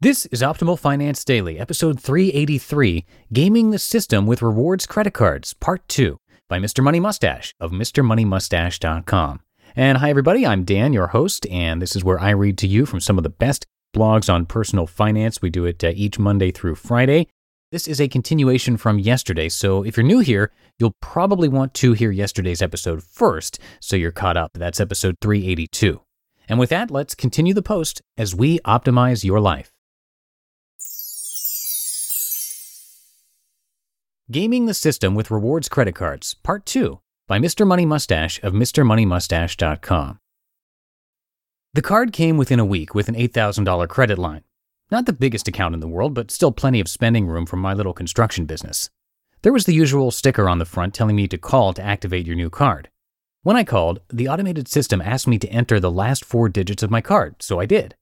This is Optimal Finance Daily, episode 383 Gaming the System with Rewards Credit Cards, Part 2, by Mr. Money Mustache of MrMoneyMustache.com. And hi, everybody, I'm Dan, your host, and this is where I read to you from some of the best blogs on personal finance. We do it uh, each Monday through Friday. This is a continuation from yesterday, so if you're new here, you'll probably want to hear yesterday's episode first so you're caught up. That's episode 382. And with that, let's continue the post as we optimize your life. Gaming the System with Rewards Credit Cards, Part 2, by Mr. Money Mustache of MrMoneyMustache.com. The card came within a week with an $8,000 credit line. Not the biggest account in the world, but still plenty of spending room for my little construction business. There was the usual sticker on the front telling me to call to activate your new card. When I called, the automated system asked me to enter the last four digits of my card, so I did.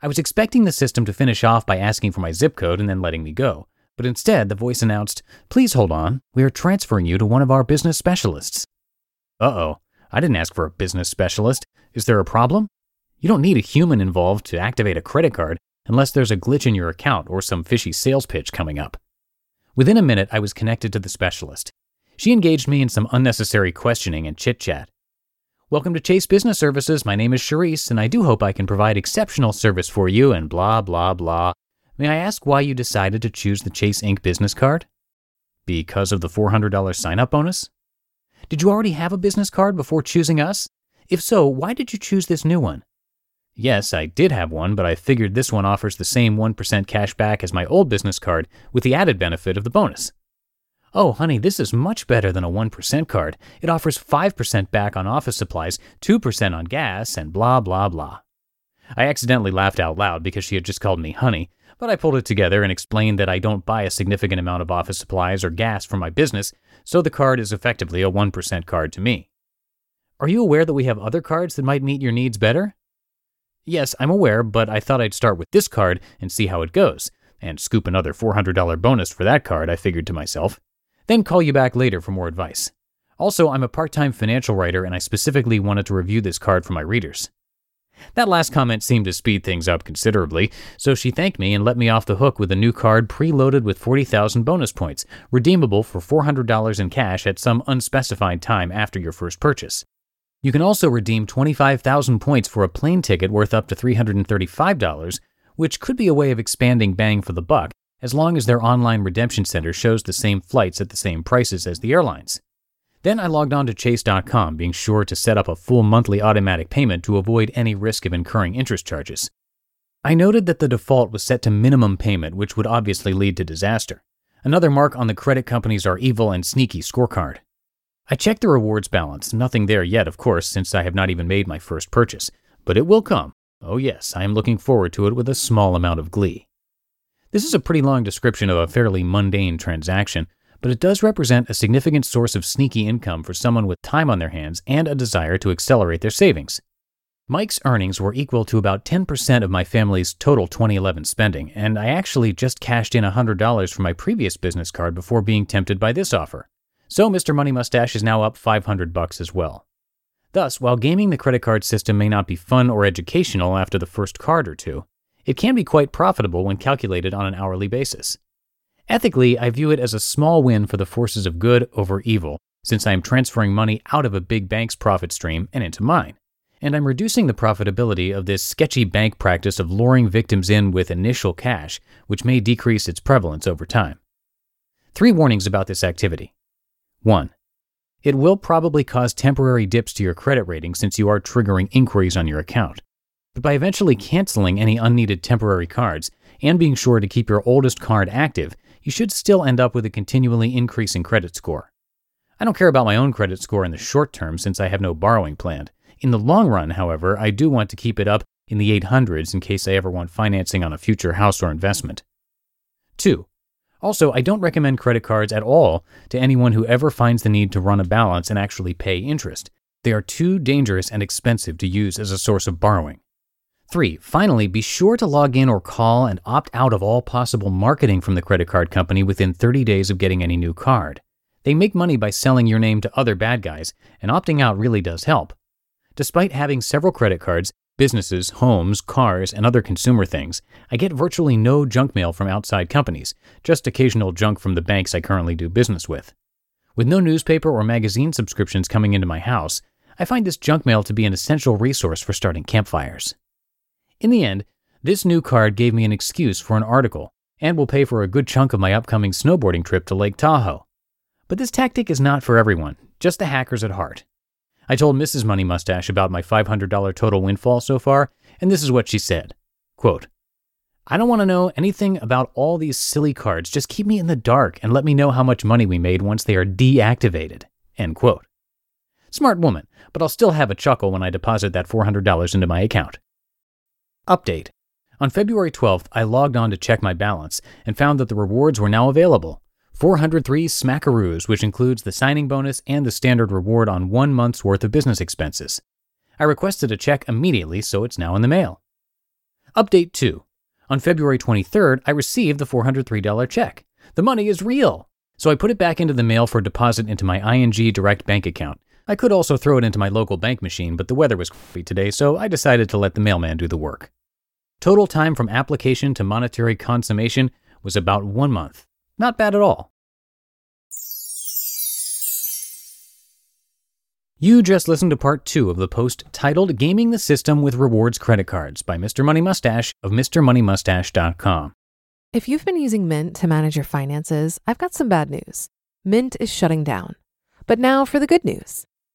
I was expecting the system to finish off by asking for my zip code and then letting me go but instead the voice announced, Please hold on, we are transferring you to one of our business specialists. Uh oh, I didn't ask for a business specialist. Is there a problem? You don't need a human involved to activate a credit card unless there's a glitch in your account or some fishy sales pitch coming up. Within a minute, I was connected to the specialist. She engaged me in some unnecessary questioning and chit chat. Welcome to Chase Business Services. My name is Charisse, and I do hope I can provide exceptional service for you, and blah, blah, blah. May I ask why you decided to choose the Chase Ink business card? Because of the $400 sign up bonus? Did you already have a business card before choosing us? If so, why did you choose this new one? Yes, I did have one, but I figured this one offers the same 1% cash back as my old business card with the added benefit of the bonus. Oh, honey, this is much better than a 1% card. It offers 5% back on office supplies, 2% on gas, and blah, blah, blah. I accidentally laughed out loud because she had just called me honey, but I pulled it together and explained that I don't buy a significant amount of office supplies or gas for my business, so the card is effectively a 1% card to me. Are you aware that we have other cards that might meet your needs better? Yes, I'm aware, but I thought I'd start with this card and see how it goes, and scoop another $400 bonus for that card, I figured to myself. Then call you back later for more advice. Also, I'm a part time financial writer and I specifically wanted to review this card for my readers. That last comment seemed to speed things up considerably, so she thanked me and let me off the hook with a new card preloaded with 40,000 bonus points, redeemable for $400 in cash at some unspecified time after your first purchase. You can also redeem 25,000 points for a plane ticket worth up to $335, which could be a way of expanding bang for the buck, as long as their online redemption center shows the same flights at the same prices as the airlines. Then I logged on to Chase.com, being sure to set up a full monthly automatic payment to avoid any risk of incurring interest charges. I noted that the default was set to minimum payment, which would obviously lead to disaster. Another mark on the credit company's are evil and sneaky scorecard. I checked the rewards balance, nothing there yet, of course, since I have not even made my first purchase, but it will come. Oh, yes, I am looking forward to it with a small amount of glee. This is a pretty long description of a fairly mundane transaction, but it does represent a significant source of sneaky income for someone with time on their hands and a desire to accelerate their savings. Mike's earnings were equal to about 10% of my family's total 2011 spending, and I actually just cashed in $100 for my previous business card before being tempted by this offer. So Mr. Money Mustache is now up 500 bucks as well. Thus, while gaming the credit card system may not be fun or educational after the first card or two, it can be quite profitable when calculated on an hourly basis. Ethically, I view it as a small win for the forces of good over evil, since I am transferring money out of a big bank's profit stream and into mine. And I'm reducing the profitability of this sketchy bank practice of luring victims in with initial cash, which may decrease its prevalence over time. Three warnings about this activity. 1. It will probably cause temporary dips to your credit rating since you are triggering inquiries on your account. But by eventually canceling any unneeded temporary cards and being sure to keep your oldest card active, you should still end up with a continually increasing credit score. I don't care about my own credit score in the short term since I have no borrowing planned. In the long run, however, I do want to keep it up in the 800s in case I ever want financing on a future house or investment. 2. Also, I don't recommend credit cards at all to anyone who ever finds the need to run a balance and actually pay interest. They are too dangerous and expensive to use as a source of borrowing. 3. Finally, be sure to log in or call and opt out of all possible marketing from the credit card company within 30 days of getting any new card. They make money by selling your name to other bad guys, and opting out really does help. Despite having several credit cards, businesses, homes, cars, and other consumer things, I get virtually no junk mail from outside companies, just occasional junk from the banks I currently do business with. With no newspaper or magazine subscriptions coming into my house, I find this junk mail to be an essential resource for starting campfires. In the end, this new card gave me an excuse for an article and will pay for a good chunk of my upcoming snowboarding trip to Lake Tahoe. But this tactic is not for everyone, just the hackers at heart. I told Mrs. Money Mustache about my $500 total windfall so far, and this is what she said. Quote, I don't want to know anything about all these silly cards. Just keep me in the dark and let me know how much money we made once they are deactivated. End quote. Smart woman, but I'll still have a chuckle when I deposit that $400 into my account. Update. On February 12th, I logged on to check my balance and found that the rewards were now available. 403 smackaroos, which includes the signing bonus and the standard reward on one month's worth of business expenses. I requested a check immediately, so it's now in the mail. Update 2. On February 23rd, I received the $403 check. The money is real! So I put it back into the mail for deposit into my ING direct bank account. I could also throw it into my local bank machine, but the weather was crappy today, so I decided to let the mailman do the work. Total time from application to monetary consummation was about one month. Not bad at all. You just listened to part two of the post titled Gaming the System with Rewards Credit Cards by Mr. Money Mustache of MrMoneyMustache.com. If you've been using Mint to manage your finances, I've got some bad news. Mint is shutting down. But now for the good news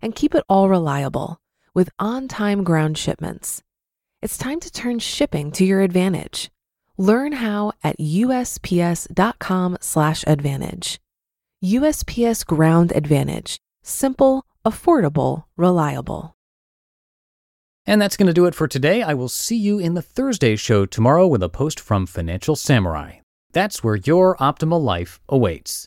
And keep it all reliable with on time ground shipments. It's time to turn shipping to your advantage. Learn how at usps.com/advantage. USPS Ground Advantage: simple, affordable, reliable. And that's going to do it for today. I will see you in the Thursday show tomorrow with a post from Financial Samurai. That's where your optimal life awaits.